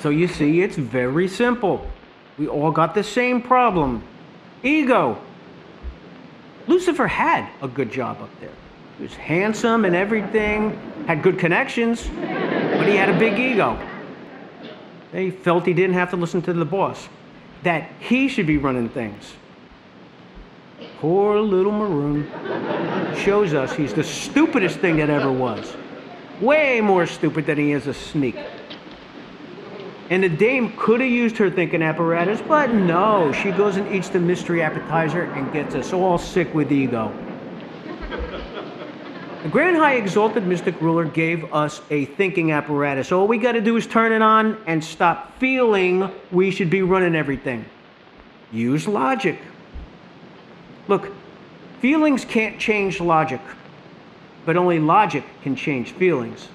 So you see, it's very simple. We all got the same problem ego. Lucifer had a good job up there. He was handsome and everything, had good connections, but he had a big ego. They felt he didn't have to listen to the boss, that he should be running things. Poor little Maroon shows us he's the stupidest thing that ever was. Way more stupid than he is a sneak. And the dame could have used her thinking apparatus, but no, she goes and eats the mystery appetizer and gets us all sick with ego. The Grand High Exalted Mystic Ruler gave us a thinking apparatus. All we got to do is turn it on and stop feeling we should be running everything. Use logic. Look, feelings can't change logic, but only logic can change feelings.